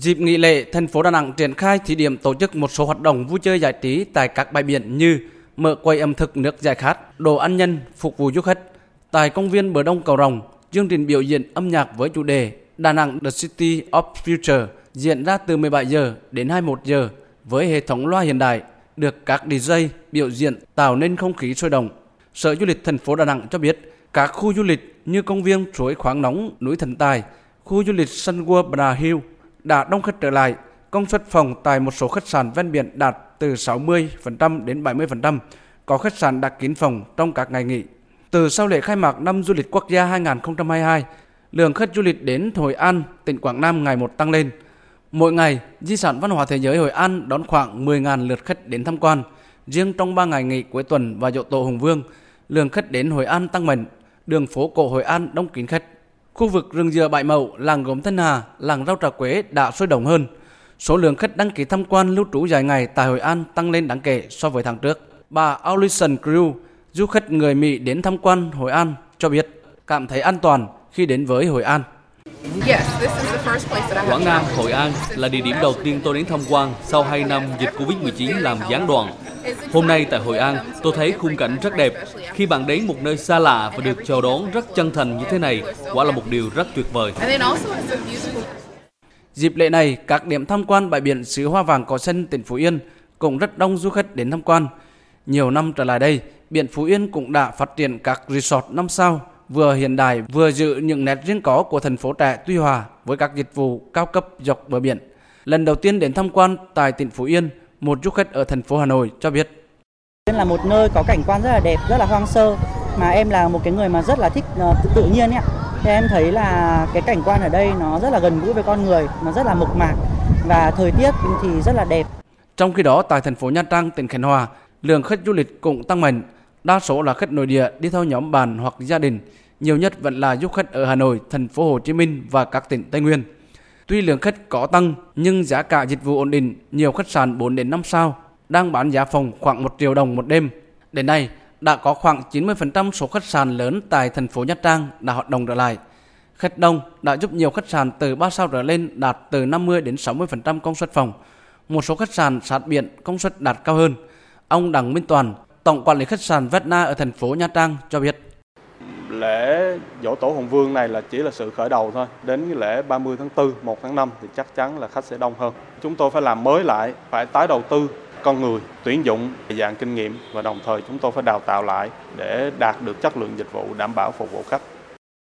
Dịp nghỉ lễ, thành phố Đà Nẵng triển khai thí điểm tổ chức một số hoạt động vui chơi giải trí tại các bãi biển như mở quầy ẩm thực nước giải khát, đồ ăn nhân phục vụ du khách. Tại công viên bờ đông Cầu Rồng, chương trình biểu diễn âm nhạc với chủ đề Đà Nẵng The City of Future diễn ra từ 17 giờ đến 21 giờ với hệ thống loa hiện đại, được các DJ biểu diễn tạo nên không khí sôi động. Sở Du lịch thành phố Đà Nẵng cho biết các khu du lịch như công viên suối khoáng nóng núi Thần Tài, khu du lịch Sun World Bra Hill đã đông khách trở lại. Công suất phòng tại một số khách sạn ven biển đạt từ 60% đến 70%, có khách sạn đặt kín phòng trong các ngày nghỉ. Từ sau lễ khai mạc năm du lịch quốc gia 2022, lượng khách du lịch đến Hội An, tỉnh Quảng Nam ngày một tăng lên. Mỗi ngày, di sản văn hóa thế giới Hội An đón khoảng 10.000 lượt khách đến tham quan. Riêng trong 3 ngày nghỉ cuối tuần và dỗ tổ Hùng Vương, lượng khách đến Hội An tăng mạnh, đường phố cổ Hội An đông kín khách. Khu vực rừng dừa Bãi Mậu, làng gốm Thanh Hà, làng rau trà quế đã sôi động hơn. Số lượng khách đăng ký tham quan lưu trú dài ngày tại Hội An tăng lên đáng kể so với tháng trước. Bà Alison Crew, du khách người Mỹ đến tham quan Hội An cho biết cảm thấy an toàn khi đến với Hội An. Quảng Nam, Hội An là địa điểm đầu tiên tôi đến tham quan sau 2 năm dịch Covid-19 làm gián đoạn. Hôm nay tại Hội An, tôi thấy khung cảnh rất đẹp. Khi bạn đến một nơi xa lạ và được chào đón rất chân thành như thế này, quả là một điều rất tuyệt vời. Dịp lễ này, các điểm tham quan bãi biển xứ Hoa Vàng Cỏ Xanh, tỉnh Phú Yên cũng rất đông du khách đến tham quan. Nhiều năm trở lại đây, biển Phú Yên cũng đã phát triển các resort 5 sao, vừa hiện đại vừa giữ những nét riêng có của thành phố trẻ Tuy Hòa với các dịch vụ cao cấp dọc bờ biển. Lần đầu tiên đến tham quan tại tỉnh Phú Yên, một du khách ở thành phố Hà Nội cho biết. là một nơi có cảnh quan rất là đẹp, rất là hoang sơ mà em là một cái người mà rất là thích uh, tự nhiên ấy. Thì em thấy là cái cảnh quan ở đây nó rất là gần gũi với con người, nó rất là mộc mạc và thời tiết thì rất là đẹp. Trong khi đó tại thành phố Nha Trang, tỉnh Khánh Hòa, lượng khách du lịch cũng tăng mạnh. Đa số là khách nội địa đi theo nhóm bạn hoặc gia đình. Nhiều nhất vẫn là du khách ở Hà Nội, thành phố Hồ Chí Minh và các tỉnh Tây Nguyên. Tuy lượng khách có tăng nhưng giá cả dịch vụ ổn định, nhiều khách sạn 4 đến 5 sao đang bán giá phòng khoảng 1 triệu đồng một đêm. Đến nay, đã có khoảng 90% số khách sạn lớn tại thành phố Nha Trang đã hoạt động trở lại. Khách đông đã giúp nhiều khách sạn từ 3 sao trở lên đạt từ 50 đến 60% công suất phòng. Một số khách sạn sát biển công suất đạt cao hơn. Ông Đặng Minh Toàn, Tổng quản lý khách sạn Vetna ở thành phố Nha Trang cho biết lễ dỗ tổ Hùng Vương này là chỉ là sự khởi đầu thôi. Đến cái lễ 30 tháng 4, 1 tháng 5 thì chắc chắn là khách sẽ đông hơn. Chúng tôi phải làm mới lại, phải tái đầu tư con người, tuyển dụng dạng kinh nghiệm và đồng thời chúng tôi phải đào tạo lại để đạt được chất lượng dịch vụ đảm bảo phục vụ khách.